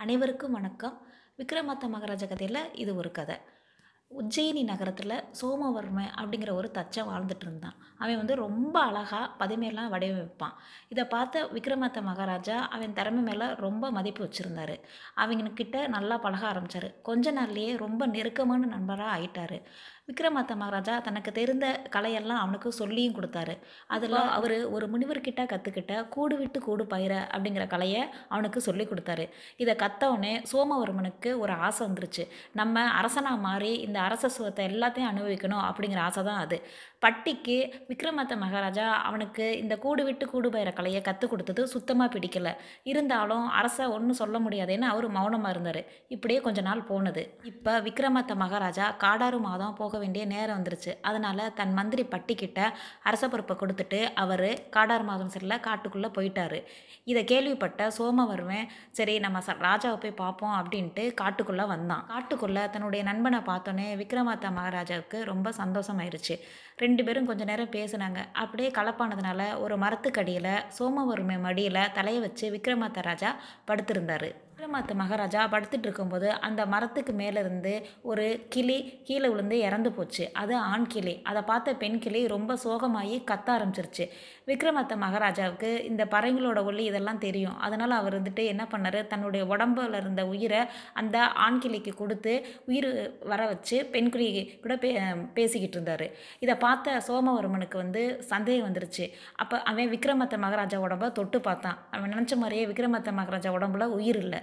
அனைவருக்கும் வணக்கம். விக்ரமாத்த மகாராஜா கதையில் இது ஒரு கதை. உஜ்ஜயினி நகரத்தில் சோமவர்ம அப்படிங்கிற ஒரு தச்சன் வாழ்ந்துட்டு இருந்தான். அவன் வந்து ரொம்ப அழகாக பதுமையெல்லாம் வடிவமைப்பான். இதை பார்த்த விக்ரமாத்த மகாராஜா அவன் திறமை மேலே ரொம்ப மதிப்பு வச்சுருந்தாரு. அவங்கக்கிட்ட நல்லா பழக ஆரம்பித்தார் கொஞ்ச நாள்லேயே ரொம்ப நெருக்கமான நண்பராக ஆயிட்டாரு. விக்ரமாத்த மகாராஜா தனக்கு தெரிந்த கலையெல்லாம் அவனுக்கு சொல்லியும் கொடுத்தாரு. அதில் அவர் ஒரு முனிவர்கிட்ட கற்றுக்கிட்ட கூடு விட்டு கூடு பயிர அப்படிங்கிற கலையை அவனுக்கு சொல்லி கொடுத்தாரு. இதை கத்தவுடனே சோமவர்மனுக்கு ஒரு ஆசை வந்துருச்சு. நம்ம அரசனாக மாறி இந்த அரச சுகத்தை எல்லாத்தையும் அனுபவிக்கணும் அப்படிங்கிற ஆசை தான் அது. பட்டிக்கு விக்ரமாத்த மகாராஜா அவனுக்கு இந்த கூடு விட்டு கூடு பயிற கலையை கற்றுக் கொடுத்தது சுத்தமாக பிடிக்கல. இருந்தாலும் அரசை ஒன்றும் சொல்ல முடியாதுன்னு அவர் மௌனமாக இருந்தார். இப்படியே கொஞ்ச நாள் போனது. இப்போ விக்ரமாத்த மகாராஜா காடாறு மாதம் போக வேண்டிய நேரம் வந்துருச்சு. அதனால் தன் மந்திரி பட்டிக்கிட்ட அரச பொறுப்பை கொடுத்துட்டு அவர் காடாறு மாதம் செல்ல காட்டுக்குள்ளே போயிட்டாரு. இதை கேள்விப்பட்ட சோமவர்மன் சரி நம்ம ராஜாவை போய் பார்ப்போம் அப்படின்ட்டு காட்டுக்குள்ளே வந்தான். காட்டுக்குள்ளே தன்னுடைய நண்பனை பார்த்தோன்னே விக்ரமாதா மகாராஜாவுக்கு ரொம்ப சந்தோஷமாயிருச்சு. ரெண்டு பேரும் கொஞ்ச நேரம் பேசினாங்க. அப்படியே கலப்பானதுனால ஒரு மரத்துக்கடியில் சோமவர்மை மடியில் தலையை வச்சு விக்ரமாத்த ராஜா படுத்திருந்தார். விக்ரமாத்து மகாராஜா படுத்துட்டு இருக்கும்போது அந்த மரத்துக்கு மேலேருந்து ஒரு கிளி கீழே விழுந்து இறந்து போச்சு. அது ஆண் கிளி. அதை பார்த்த பெண் கிளி ரொம்ப சோகமாகி கத்த ஆரம்பிச்சிருச்சு. விக்ரமாத்த மகாராஜாவுக்கு இந்த பறவைகளோட ஒளி இதெல்லாம் தெரியும். அதனால் அவர் வந்துட்டு என்ன பண்ணார்? தன்னுடைய உடம்புல இருந்த உயிரை அந்த ஆண் கிளிக்கு கொடுத்து உயிர் வர வச்சு பெண் கிளி கூட பே பேசிக்கிட்டு இருந்தார். இதை பார்த்த சோமவர்மனுக்கு வந்து சந்தேகம் வந்துருச்சு. அப்போ அவன் விக்ரமாத்த மகாராஜா உடம்ப தொட்டு பார்த்தான். அவன் நினச்ச மாதிரியே விக்ரமாத்த மகாராஜா உடம்புல உயிர் இல்லை.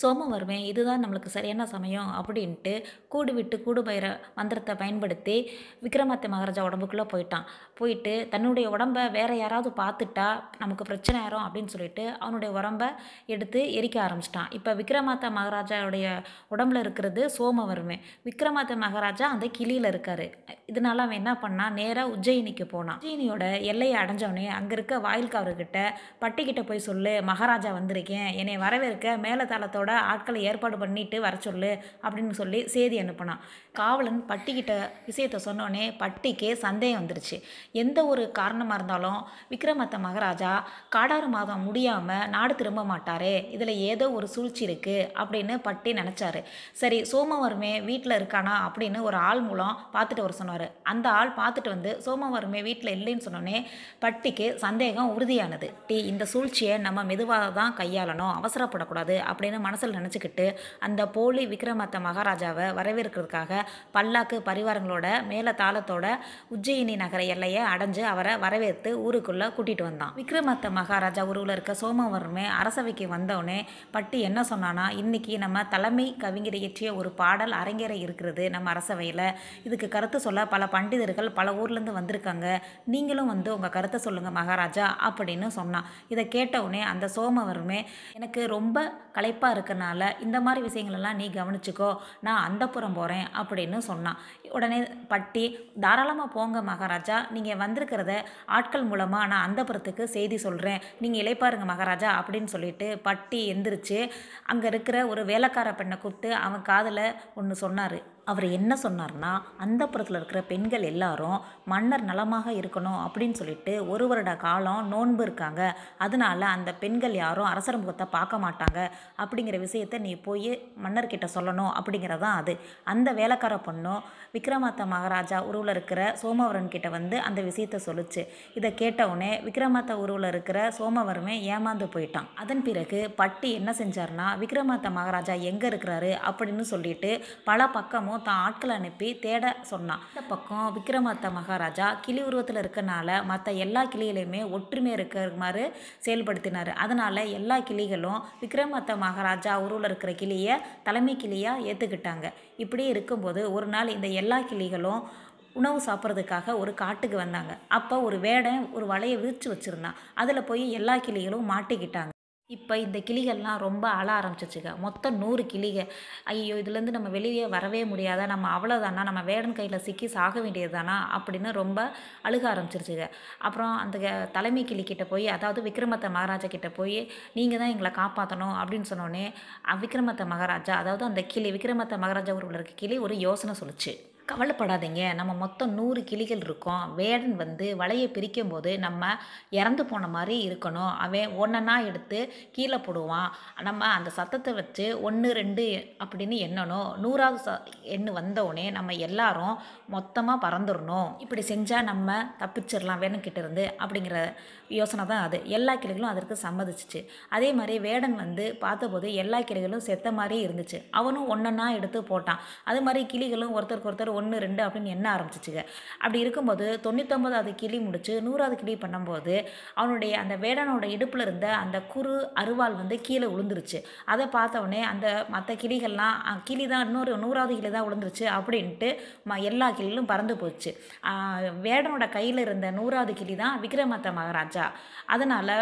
சோமவர்மன் இதுதான் நம்மளுக்கு சரியான சமயம் அப்படின்ட்டு கூடு விட்டு கூடு பயிர மந்திரத்தை பயன்படுத்தி விக்ரமாத்த மகாராஜா உடம்புக்குள்ளே போயிட்டான். போயிட்டு தன்னுடைய உடம்பை வேற யாராவது பார்த்துட்டா நமக்கு பிரச்சனை ஆயிரும் அப்படின்னு சொல்லிட்டு அவனுடைய உடம்பை எடுத்து எரிக்க ஆரம்பிச்சிட்டான். இப்போ விக்ரமாத்த மகாராஜாவுடைய உடம்புல இருக்கிறது சோமவர்மன் விக்ரமாத்த மகாராஜா அந்த கிளியில் இருக்காரு. இதனால அவன் என்ன பண்ணான் நேராக உஜ்ஜயினிக்கு போனான். உஜ்ஜயினியோட எல்லையை அடைஞ்சவனே அங்கே இருக்க வாயில்காவர்கிட்ட பட்டிக்கிட்ட போய் சொல்லு மகாராஜா வந்திருக்கேன். என்னை வரவேற்க மேலதாளத்தோட ஆட்களை ஏற்பாடு பண்ணிட்டு வர சொல்லு அப்படின்னு சொல்லி செய்தி அனுப்பினான். காவலன் பட்டிக்கிட்ட விஷயத்த சொன்னோடனே பட்டிக்கு சந்தேகம் வந்துருச்சு. எந்த ஒரு காரணமாக இருந்தாலும் விக்ரமத்த மகாராஜா காடாறு மாதம் முடியாமல் நாடு திரும்ப மாட்டாரே இதில் ஏதோ ஒரு சூழ்ச்சி இருக்குது அப்படின்னு பட்டி நினச்சாரு. சரி சோமவர்மே வீட்டில் இருக்கானா அப்படின்னு ஒரு ஆள் மூலம் பார்த்துட்டு வர சொன்னார். அந்த ஆள் பார்த்துட்டு வந்து சோமவர்மே வீட்டில் இல்லைன்னு சொன்னோடனே பட்டிக்கு சந்தேகம் உறுதியானது. டி இந்த சூழ்ச்சியை நம்ம மெதுவாக தான் கையாளணும் அவசரப்படக்கூடாது அப்படின்னு மனசில் நினச்சிக்கிட்டு அந்த போலி விக்ரமத்த மகாராஜாவை வரவேற்கிறதுக்காக பல்லாக்கு பரிவாரங்களோட மேல தாளத்தோட உஜ்ஜயினி நகர எல்லையை அடைஞ்சு அவரை வரவேற்று ஊருக்குள்ளே கூட்டிகிட்டு வந்தான். விக்ரமத்த மகாராஜா உருவில் இருக்க சோமவர்மே அரசவைக்கு வந்தவுடனே பட்டி என்ன சொன்னானா இன்றைக்கி நம்ம தலைமை கவிஞர் இயற்றிய ஒரு பாடல் அரங்கேற இருக்கிறது நம்ம அரசவையில். இதுக்கு கருத்து சொல்ல பல பண்டிதர்கள் பல ஊர்லேருந்து வந்திருக்காங்க. நீங்களும் வந்து உங்கள் கருத்தை சொல்லுங்கள் மகாராஜா அப்படின்னு சொன்னான். இதை கேட்டவுடனே அந்த சோமவர்மே எனக்கு ரொம்ப களைப்பாக இருக்கனால இந்த மாதிரி விஷயங்களெல்லாம் நீ கவனிச்சுக்கோ நான் அந்த புறம் போகிறேன் அப்படின்னு சொன்னான். உடனே பட்டி தாராளமாக போங்க மகாராஜா நீங்கள் வந்திருக்கிறத ஆட்கள் மூலமாக நான் அந்த புறத்துக்கு செய்தி சொல்கிறேன் நீங்கள் இழைப்பாருங்க மகாராஜா அப்படின்னு சொல்லிட்டு பட்டி எந்திரிச்சு அங்கே இருக்கிற ஒரு வேலைக்கார பெண்ணை கூப்பிட்டு அவன் காதில் ஒன்று சொன்னார். அவர் என்ன சொன்னார்னா அந்த புறத்தில் இருக்கிற பெண்கள் எல்லாரும் மன்னர் நலமாக இருக்கணும் அப்படின்னு சொல்லிட்டு ஒரு வருட காலம் நோன்பு இருக்காங்க. அதனால அந்த பெண்கள் யாரும் அரசர் முகத்தை பார்க்க மாட்டாங்க. அப்படிங்கிற விஷயத்த நீ போய் மன்னர்கிட்ட சொல்லணும் அப்படிங்கிறதான் அது. அந்த வேலைக்கார பொண்ணும் விக்ரமாத்த மகாராஜா உருவில் இருக்கிற சோமவரன் கிட்ட வந்து அந்த விஷயத்த சொல்லுச்சு. இதை கேட்டவுடனே விக்ரமாத்த உருவில் இருக்கிற சோமவரமே ஏமாந்து போயிட்டான். அதன் பிறகு பட்டி என்ன செஞ்சார்னா விக்ரமாத்த மகாராஜா எங்கே இருக்கிறாரு? அப்படின்னு சொல்லிட்டு பல பக்கமும் தான் ஆட்களை அனுப்பி தேட சொன்னான் இந்த பக்கம் விக்ரமாத்த மகாராஜா கிளி உருவத்தில் இருக்கனால மற்ற எல்லா கிளிகளையுமே ஒற்றுமை இருக்கிற மாதிரி செயல்படுத்தினார். அதனால் எல்லா கிளிகளும் விக்ரமாத்த மகாராஜா உருவில் இருக்கிற கிளியை தலைமை கிளியாக ஏற்றுக்கிட்டாங்க இப்படி இருக்கும்போது ஒரு நாள் இந்த எல்லா கிளிகளும் உணவு சாப்பிட்றதுக்காக ஒரு காட்டுக்கு வந்தாங்க. அப்போ ஒரு வேடன் ஒரு வலையை விரித்து வச்சுருந்தான். அதில் போய் எல்லா கிளிகளும் மாட்டிக்கிட்டாங்க. இப்போ இந்த கிளிகள்லாம் ரொம்ப அழ ஆரம்பிச்சிச்சுங்க. மொத்தம் நூறு கிளிக. ஐயோ இதுலேருந்து நம்ம வெளியே வரவே முடியாதா? நம்ம அவ்வளோதானா நம்ம வேடன் கையில் சிக்கி சாக வேண்டியது தானா அப்படின்னு ரொம்ப அழுக ஆரம்பிச்சிருச்சுங்க. அப்புறம் அந்த தலைமை கிளிக்கிட்ட போய் அதாவது விக்ரமத்த மகாராஜா கிட்ட போய் நீங்கள் தான் எங்களை காப்பாற்றணும் அப்படின்னு சொன்னோடனே விக்ரமத்த மகாராஜா அதாவது அந்த கிளி விக்ரமத்த மகாராஜா ஊரில் இருக்க கிளி ஒரு யோசனை சொல்லுச்சு. கவலைப்படாதீங்க. நம்ம மொத்தம் நூறு கிளிகள் இருக்கோம். வேடன் வந்து வலையை பிரிக்கும் போது நம்ம இறந்து போன மாதிரி இருக்கணும். அவன் ஒன்றனா எடுத்து கீழே போடுவான். நம்ம அந்த சத்தத்தை வச்சு ஒன்று ரெண்டு அப்படின்னு எண்ணணும். நூறாவது ச எண்ணு வந்தவுடனே நம்ம எல்லாரும் மொத்தமாக பறந்துடணும் இப்படி செஞ்சால் நம்ம தப்பிச்சிடலாம் வேணுக்கிட்ட இருந்து அப்படிங்கிற யோசனை தான் அது. எல்லா கிளிகளும் அதற்கு சம்மதிச்சிச்சு. அதே மாதிரி வேடன் வந்து பார்த்தபோது எல்லா கிளிகளும் செத்த மாதிரி இருந்துச்சு. அவனும் ஒன்றன்னா எடுத்து போட்டான். அது மாதிரி கிளிகளும் ஒருத்தருக்கு ஒருத்தர் ஒன்று ரெண்டு அப்படின்னு எண்ண ஆரம்பிச்சிச்சுங்க. அப்படி இருக்கும்போது தொண்ணூத்தொம்பதாவது கிளி முடிச்சு நூறாவது கிளி பண்ணும்போது அவனுடைய அந்த வேடனோட இடுப்பில் இருந்த அந்த குறு அருவாள் வந்து கீழே விழுந்துருச்சு அதை பார்த்தவொடனே அந்த மற்ற கிளிகள்லாம் கிளி தான் இன்னொரு நூறாவது கிளி தான் விழுந்துருச்சு அப்படின்ட்டு ம எல்லா கிளிகளும் பறந்து போச்சு. வேடனோட கையில் இருந்த நூறாவது கிளி தான் விக்ரமத்த மகாராஜா. அதனால்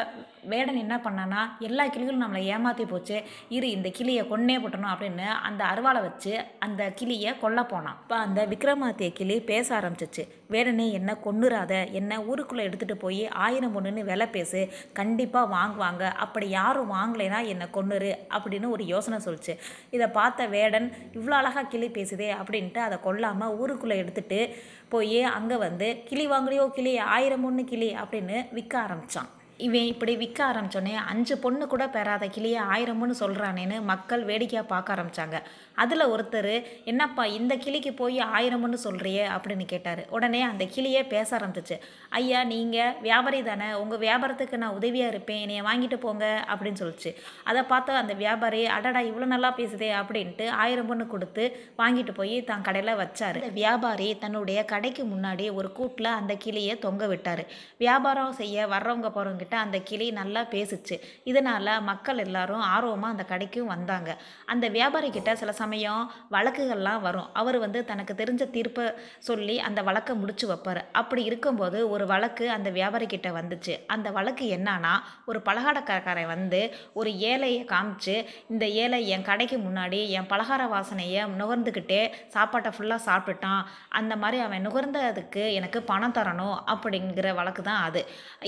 வேடன் என்ன பண்ணானா எல்லா கிளிகளும் நம்மளை ஏமாற்றி போச்சு. இரு இந்த கிளியை கொன்னே போட்டணும் அப்படின்னு அந்த அருவாளை வச்சு அந்த கிளியை கொல்ல போனான். இப்போ அந்த விக்ரமாத்திய கிளி பேச ஆரம்பிச்சிச்சு. வேடனே என்ன கொன்னுறாத? என்ன ஊருக்குள்ளே எடுத்துகிட்டு போய் ஆயிரம் பொண்ணுன்னு விலை பேசு. கண்டிப்பாக வாங்குவாங்க. அப்படி யாரும் வாங்கலைன்னா என்னை கொன்னுரு? அப்படின்னு ஒரு யோசனை சொல்லிச்சு. இதை பார்த்த வேடன் இவ்வளோ அழகாக கிளி பேசுதே அப்படின்ட்டு அதை கொல்லாமல் ஊருக்குள்ளே எடுத்துகிட்டு போய் அங்கே வந்து கிளி வாங்குறியோ? கிளி. ஆயிரம் பொண்ணு கிளி. அப்படின்னு விற்க ஆரம்பித்தான் இவன் இப்படி விற்க ஆரம்பித்தோடனே அஞ்சு பொண்ணு கூட பெறாத கிளியை ஆயிரம்னு சொல்கிறானேன்னு மக்கள் வேடிக்கையாக பார்க்க ஆரம்பித்தாங்க அதில் ஒருத்தர் என்னப்பா இந்த கிளிக்கு போய் ஆயிரம்னு சொல்கிறியே அப்படின்னு கேட்டார். உடனே அந்த கிளியே பேச ஆரம்பிச்சிச்சு. ஐயா நீங்கள் வியாபாரி தானே உங்கள் வியாபாரத்துக்கு நான் உதவியாக இருப்பேன் என்னைய வாங்கிட்டு போங்க அப்படின்னு சொல்லிச்சு. அதை பார்த்து அந்த வியாபாரி அடடா இவ்வளோ நல்லா பேசுதே அப்படின்ட்டு ஆயிரம் பொண்ணு கொடுத்து வாங்கிட்டு போய் தான் கடையில் வச்சார். இந்த வியாபாரி தன்னுடைய கடைக்கு முன்னாடி ஒரு கூட்டில் அந்த கிளியை தொங்க விட்டார். வியாபாரம் செய்ய வர்றவங்க போகிறவங்க கிட்ட அந்த கிளி நல்லா பேசிச்சு. இதனால் மக்கள் எல்லாரும் ஆர்வமாக அந்த கடைக்கும் வந்தாங்க. அந்த வியாபாரிக்கிட்ட சில சமயம் வழக்குகள்லாம் வரும். அவர் வந்து தனக்கு தெரிஞ்ச தீர்ப்பை சொல்லி அந்த வழக்கை முடிச்சு வைப்பார். அப்படி இருக்கும்போது ஒரு வழக்கு அந்த வியாபாரிக்கிட்ட வந்துச்சு. அந்த வழக்கு என்னன்னா ஒரு பலகாரக்காரன் வந்து ஒரு ஏழையை காமிச்சு இந்த ஏழை என் கடைக்கு முன்னாடி என் பலகார வாசனையை நுகர்ந்துக்கிட்டே சாப்பாட்டை ஃபுல்லாக சாப்பிட்டுட்டான். அந்த மாதிரி அவன் நுகர்ந்ததுக்கு எனக்கு பணம் தரணும் அப்படிங்கிற வழக்கு தான் அது.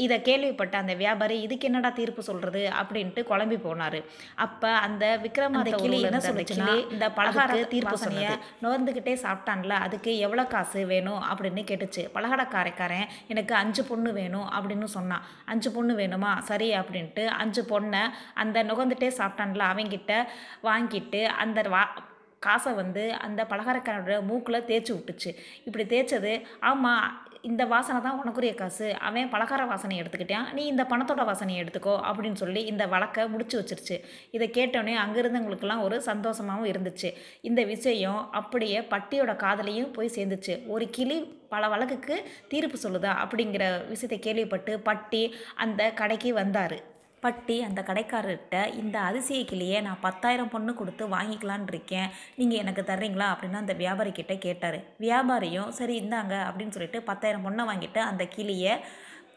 இதை கேள்விப்பட்ட அந்த வியாபாரி இதுக்கு என்னடா தீர்ப்பு சொல்கிறது அப்படின்ட்டு குழம்பி போனார். அப்போ அந்த விக்ரம அந்த கிளி என்ன சொல்லுச்சுன்னா இந்த பலகார தீர்ப்பு சொன்னிய நுகர்ந்துக்கிட்டே சாப்பிட்டான்ல அதுக்கு எவ்வளோ காசு வேணும்? அப்படின்னு கேட்டுச்சு. பலகாரக்காரைக்காரன் எனக்கு அஞ்சு பொண்ணு வேணும் அப்படின்னு சொன்னான். அஞ்சு பொண்ணு வேணுமா? சரி அப்படின்ட்டு அஞ்சு பொண்ணை அந்த நுகர்ந்துட்டே சாப்பிட்டான்ல அவங்கிட்ட வாங்கிட்டு அந்த வா காசை வந்து அந்த பலகாரக்காரனோட மூக்கில் தேய்ச்சி விட்டுச்சு. இப்படி தேய்ச்சது ஆமாம் இந்த வாசனை தான் உனக்குரிய காசு. அவன் பலகார வாசனை எடுத்துக்கிட்டான். நீ இந்த பணத்தோட வாசனையை எடுத்துக்கோ அப்படின்னு சொல்லி இந்த வழக்கை முடிச்சு வச்சிருச்சு. இதை கேட்டோடனே அங்கிருந்தவங்களுக்கெல்லாம் ஒரு சந்தோஷமாகவும் இருந்துச்சு. இந்த விஷயம் அப்படியே பட்டியோட காதலையும் போய் சேர்ந்துச்சு. ஒரு கிளி பல வழக்குக்கு தீர்ப்பு சொல்லுதா அப்படிங்கிற விஷயத்தை கேள்விப்பட்டு பட்டி அந்த கடைக்கு வந்தார். பட்டி அந்த கடைக்காரர்கிட்ட இந்த அதிசய கிளியை நான் பத்தாயிரம் பொண்ணு கொடுத்து வாங்கிக்கலான் இருக்கேன் நீங்கள் எனக்கு தர்றீங்களா? அப்படின்னு அந்த வியாபாரிக்கிட்ட கேட்டார். வியாபாரியும் சரி இந்தாங்க அப்படின்னு சொல்லிட்டு பத்தாயிரம் பொண்ணை வாங்கிட்டு அந்த கிளியை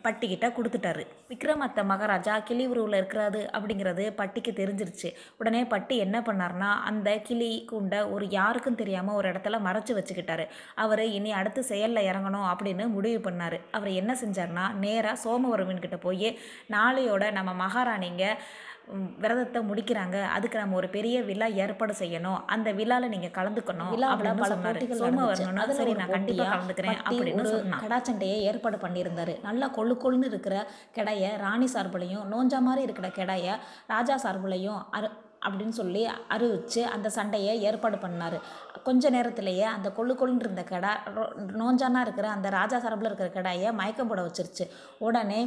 பட்டிக்கிட்ட கொடுத்துட்டாரு. விக்ரமத்த மகாராஜா கிளி உருவில் இருக்கிறாரு அப்படிங்கிறது பட்டிக்கு தெரிஞ்சிருச்சு. உடனே பட்டி என்ன பண்ணார்னா அந்த கிளி கூண்டை ஒரு யாருக்கும் தெரியாமல் ஒரு இடத்துல மறைச்சு வச்சுக்கிட்டாரு. அவர் இனி அடுத்து செயலில் இறங்கணும் அப்படின்னு முடிவு பண்ணார். அவர் என்ன செஞ்சார்னா நேராக சோமவரவன்கிட்ட போய் நாளையோட நம்ம மகாராணிங்க விரதத்தை முடிக்கிறாங்க. அதுக்கு நம்ம ஒரு பெரிய விழா ஏற்பாடு செய்யணும். அந்த விழாவில் நீங்கள் கலந்துக்கணும். அப்படின்னு பல சொன்னாரு. சோமவர்மனும் நடந்துச்சு. சரி நான் கண்டிப்பாக கலந்துக்கிறேன் அப்படின்னு ஒரு சொன்னான். கடாச்சண்டையை ஏற்பாடு பண்ணியிருந்தாரு. நல்லா கொழு கொழுன்னு இருக்கிற கிடைய ராணி சார்புலையும் நோஞ்சா மாதிரி இருக்கிற கிடைய ராஜா சார்புலையும் அரு அப்படின்னு சொல்லி அறிவித்து அந்த சண்டையை ஏற்பாடு பண்ணார். கொஞ்ச நேரத்திலேயே அந்த கொள்ளு கொள்ளுன்னு இருந்த கடை நோஞ்சானா இருக்கிற அந்த ராஜா சரப்பில் இருக்கிற கடாயை மயக்கம் போட வச்சிருச்சு. உடனே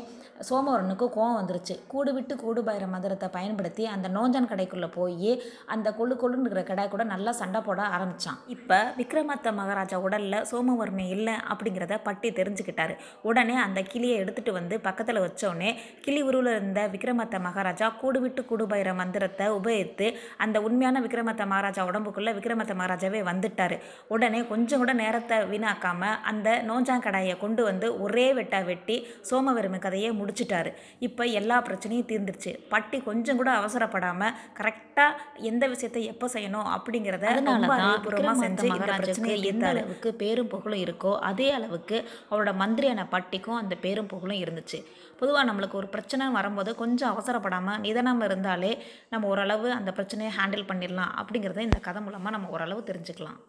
சோமவரனுக்கு கோவம் வந்துருச்சு. கூடு விட்டு கூடு பயிற மந்திரத்தை பயன்படுத்தி அந்த நோஞ்சான் கடைக்குள்ளே போய் அந்த கொள்ளு கொள்ளுன்னு இருக்கிற கடை கூட நல்லா சண்டை போட ஆரம்பித்தான் இப்போ விக்ரமாத்த மகாராஜா உடலில் சோமவர்மை இல்லை அப்படிங்கிறத பட்டி தெரிஞ்சுக்கிட்டாரு. உடனே அந்த கிளியை எடுத்துகிட்டு வந்து பக்கத்தில் வச்சோடனே கிளி உருவில் இருந்த விக்ரமாத்த மகாராஜா கூடு விட்டு கூடு பயிற மந்திரத்தை உபயோகித்து அந்த உண்மையான விக்ரமத்த மகாராஜா உடம்புக்குள்ளே விக்ரமத்த மகாராஜாவே வந்துட்டார். உடனே கொஞ்சம் கூட நேரத்தை வீணாக்காமல் அந்த நோஞ்சாங்கடாயை கொண்டு வந்து ஒரே வெட்டா வெட்டி சோமவெருமை கதையை முடிச்சிட்டாரு. இப்போ எல்லா பிரச்சனையும் தீர்ந்துருச்சு. பட்டி கொஞ்சம் கூட அவசரப்படாமல் கரெக்ட் கரெக்டாக எந்த விஷயத்தை எப்போ செய்யணும் அப்படிங்கிறத அதனால ரொம்ப தான் அறிவுபூர்வமாக விக்ரமாதித்த செஞ்சு இந்த பிரச்சனையை எந்த அளவுக்கு பேரும் புகழும் இருக்கோ அதே அளவுக்கு அவரோட மந்திரியான பட்டிக்கும் அந்த பேரும் புகழும் இருந்துச்சு. பொதுவாக நம்மளுக்கு ஒரு பிரச்சனை வரும்போது கொஞ்சம் அவசரப்படாமல் நிதானம் இருந்தாலே நம்ம ஓரளவு அந்த பிரச்சனையை ஹேண்டில் பண்ணிடலாம் அப்படிங்கிறத இந்த கதை மூலமாக நம்ம ஓரளவு தெரிஞ்சுக்கலாம்.